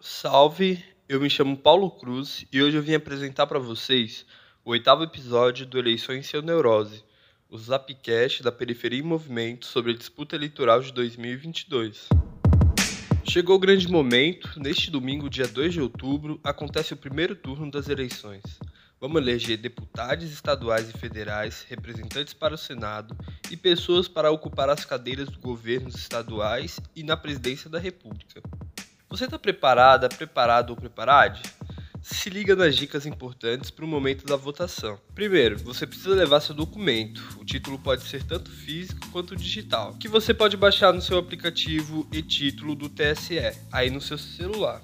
Salve, eu me chamo Paulo Cruz e hoje eu vim apresentar para vocês o oitavo episódio do Eleições Seu Neurose, o Zapcast da Periferia em Movimento sobre a disputa eleitoral de 2022. Chegou o grande momento, neste domingo, dia 2 de outubro, acontece o primeiro turno das eleições. Vamos eleger deputados estaduais e federais, representantes para o Senado e pessoas para ocupar as cadeiras dos governos estaduais e na presidência da República. Você está preparada, preparado ou preparade? Se liga nas dicas importantes para o momento da votação. Primeiro, você precisa levar seu documento. O título pode ser tanto físico quanto digital, que você pode baixar no seu aplicativo e título do TSE, aí no seu celular.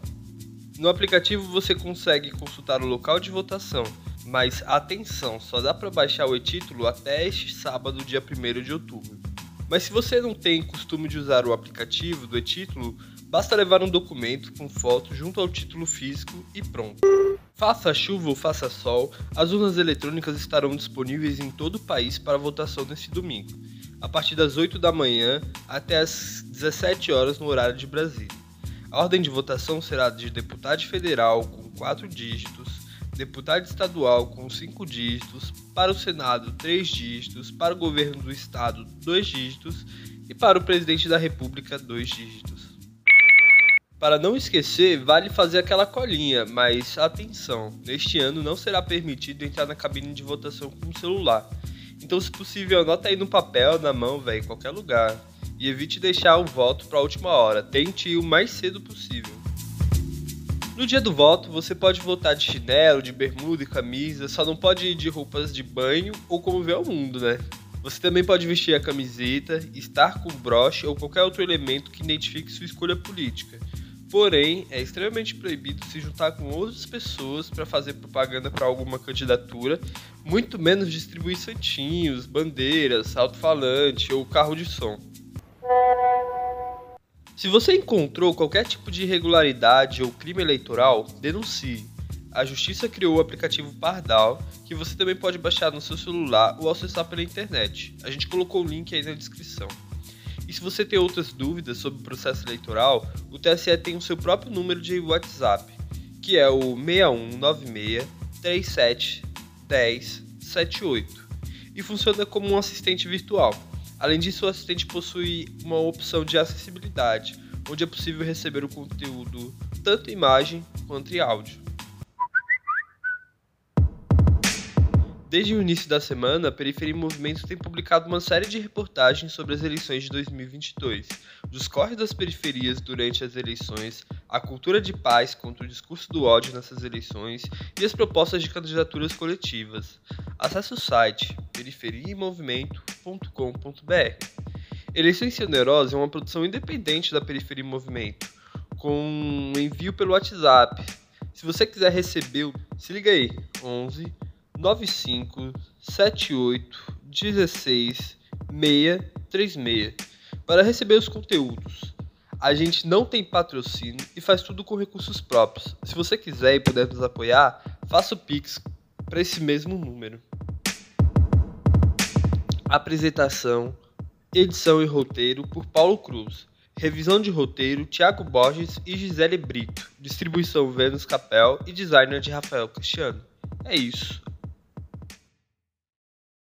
No aplicativo você consegue consultar o local de votação, mas atenção, só dá para baixar o e-título até este sábado, dia 1 de outubro. Mas se você não tem costume de usar o aplicativo do e-título, basta levar um documento com foto junto ao título físico e pronto. Faça chuva ou faça sol, as urnas eletrônicas estarão disponíveis em todo o país para votação neste domingo, a partir das 8 da manhã até as 17 horas no horário de Brasília. A ordem de votação será de deputado federal com 4 dígitos, deputado estadual com 5 dígitos, para o Senado 3 dígitos, para o governo do estado 2 dígitos e para o presidente da República 2 dígitos. Para não esquecer, vale fazer aquela colinha, mas atenção, neste ano não será permitido entrar na cabine de votação com o celular. Então, se possível, anota aí no papel, na mão, velho, em qualquer lugar e evite deixar o voto para a última hora. Tente ir o mais cedo possível. No dia do voto, você pode votar de chinelo, de bermuda e camisa, só não pode ir de roupas de banho ou como vê o mundo, né? Você também pode vestir a camiseta, estar com broche ou qualquer outro elemento que identifique sua escolha política. Porém, é extremamente proibido se juntar com outras pessoas para fazer propaganda para alguma candidatura, muito menos distribuir santinhos, bandeiras, alto-falante ou carro de som. Se você encontrou qualquer tipo de irregularidade ou crime eleitoral, denuncie. A Justiça criou o aplicativo Pardal, que você também pode baixar no seu celular ou acessar pela internet. A gente colocou o link aí na descrição. E se você tem outras dúvidas sobre o processo eleitoral, o TSE tem o seu próprio número de WhatsApp, que é o 6196 37 10 78, e funciona como um assistente virtual. Além disso, o assistente possui uma opção de acessibilidade, onde é possível receber o conteúdo tanto em imagem quanto em áudio. Desde o início da semana, a Periferia em Movimento tem publicado uma série de reportagens sobre as eleições de 2022, dos corres das periferias durante as eleições, a cultura de paz contra o discurso do ódio nessas eleições e as propostas de candidaturas coletivas. Acesse o site periferiaemovimento.com.br. Eleições Generosas é uma produção independente da Periferia em Movimento, com envio pelo WhatsApp. Se você quiser receber, se liga aí, 11 95 78 16 636 para receber os conteúdos. A gente não tem patrocínio e faz tudo com recursos próprios. Se você quiser e puder nos apoiar, faça o Pix para esse mesmo número. Apresentação, edição e roteiro por Paulo Cruz. Revisão de roteiro Tiago Borges e Gisele Brito. Distribuição Vênus Capel e designer de Rafael Cristiano. É isso.